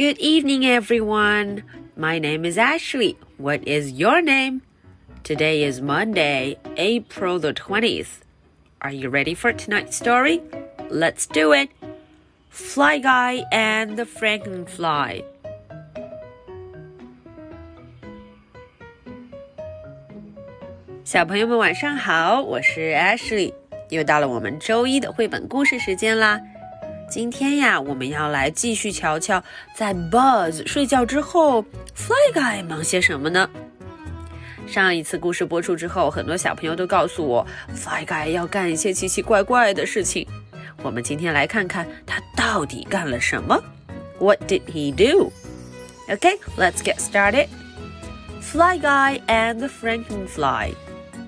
Good evening, everyone. My name is Ashley. What is your name? Today is Monday, April the 20th. Are you ready for tonight's story? Let's do it. Fly Guy and the Frankenfly. 小朋友们晚上好，我是 Ashley，又到了我们周一的绘本故事时间啦。 今天呀，我们要来继续瞧瞧，在 Buzz 睡觉之后，Fly Guy 忙些什么呢？上一次故事播出之后，很多小朋友都告诉我，Fly Guy 要干一些奇奇怪怪的事情。我们今天来看看他到底干了什么。What did he do? Okay, let's get started. Fly Guy and the Frankenfly,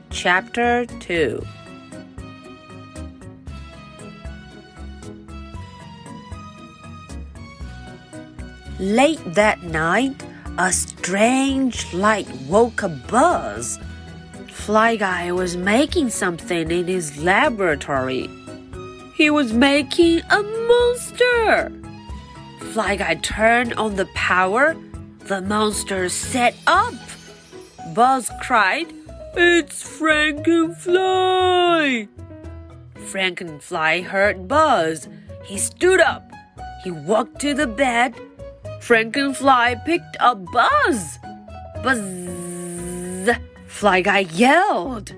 Chapter 2. Late that night, a strange light woke Buzz. Fly Guy was making something in his laboratory. He was making a monster. Fly Guy turned on the power. The monster set up. Buzz cried, It's Frankenfly! Frankenfly heard Buzz. He stood up. He walked to the bed Frankenfly picked up Buzz. Buzz! Fly Guy yelled.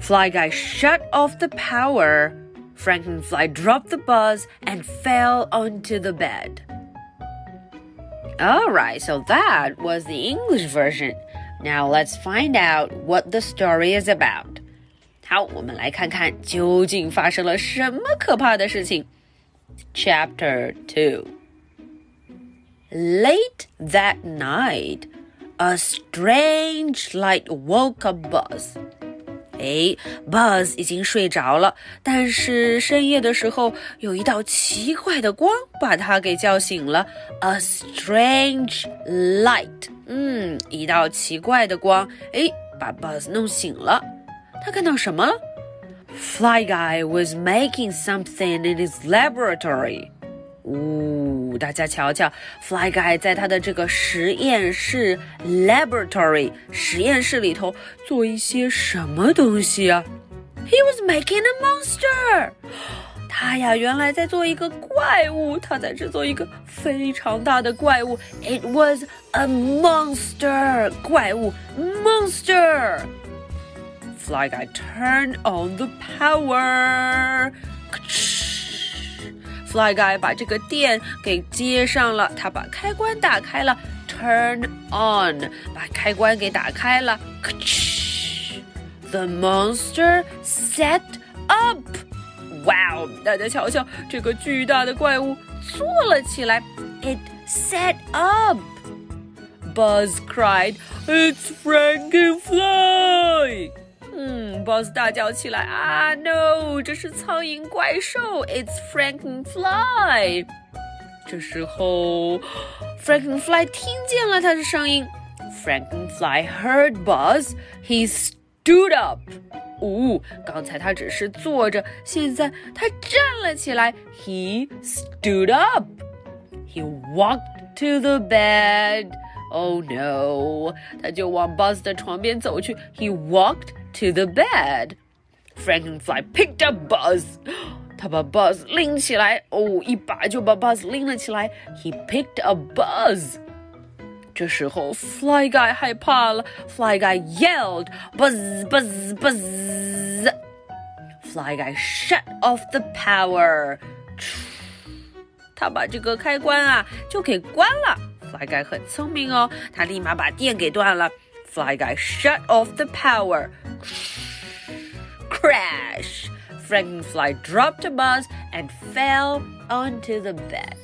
Fly Guy shut off the power. Frankenfly dropped the buzz and fell onto the bed. Alright, so that was the English version. Now let's find out what the story is about. 好，我们来看看究竟发生了什么可怕的事情。Chapter Two. Late that night, a strange light woke up Buzz. 哎，Buzz 已经睡着了，但是深夜的时候，有一道奇怪的光把他给叫醒了。A strange light，嗯，一道奇怪的光，哎，把 Buzz 弄醒了。他看到什么了？Fly Guy was making something in his laboratory. 呜、哦，大家瞧瞧，Fly Guy 在他的这个实验室 laboratory 实验室里头做一些什么东西啊？He was making a monster。他呀，原来在做一个怪物，他在制作一个非常大的怪物。It was a monster，怪物，monster。Fly Guy turned on the power。 Fly Guy 把这个电给接上了，他把开关打开了，Turn on，把开关给打开了。The monster set up。哇哦！大家瞧瞧，这个巨大的怪物坐了起来。It set up。Buzz cried, "It's Frankenfly!" 嗯，Boss 大叫起来啊！No，这是苍蝇怪兽，It's Frankenfly。这时候，Frankenfly 听见了他的声音。Frankenfly heard Buzz. He stood up. 哦，刚才他只是坐着，现在他站了起来。He stood up. He walked to the bed. Oh no！他就往 Buzz 的床边走去。He walked to the bed. Frankenfly picked up Buzz. 他把 Buzz 拎起来，哦，一把就把 Buzz 拎了起来。He picked up Buzz. 这时候，Fly Guy 害怕了。Fly Guy yelled, "Buzz, buzz, buzz!" Fly Guy shut off the power. 他把这个开关啊就给关了。 Fly Guy 很聪明哦，他立马把电给断了。Fly Guy shut off the power. Crash! Frankenfly dropped the buzz and fell onto the bed.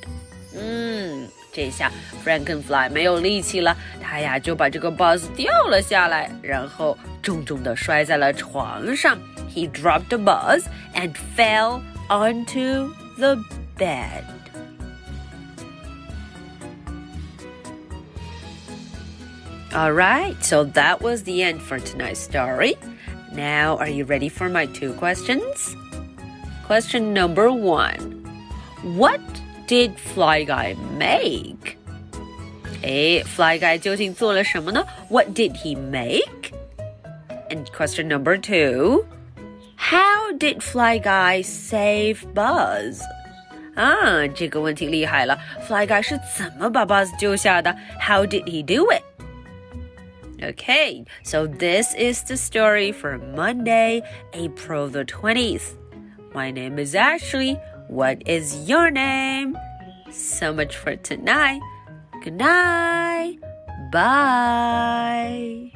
嗯，这下 Frankenfly 没有力气了，他呀就把这个 Buzz 掉了下来，然后重重的摔在了床上。He dropped the buzz and fell onto the bed. All right, so that was the end for tonight's story. Now, are you ready for my two questions? Question number one What did Fly Guy make? 诶，Fly Guy 究竟做了什么呢？What did he make? And question number two. How did Fly Guy save Buzz? 啊，这个问题厉害了，Fly Guy 是怎么把 Buzz 救下的？How did he do it? Okay, so this is the story for Monday, April the 20th. My name is Ashley. What is your name? So much for tonight. Good night. Bye.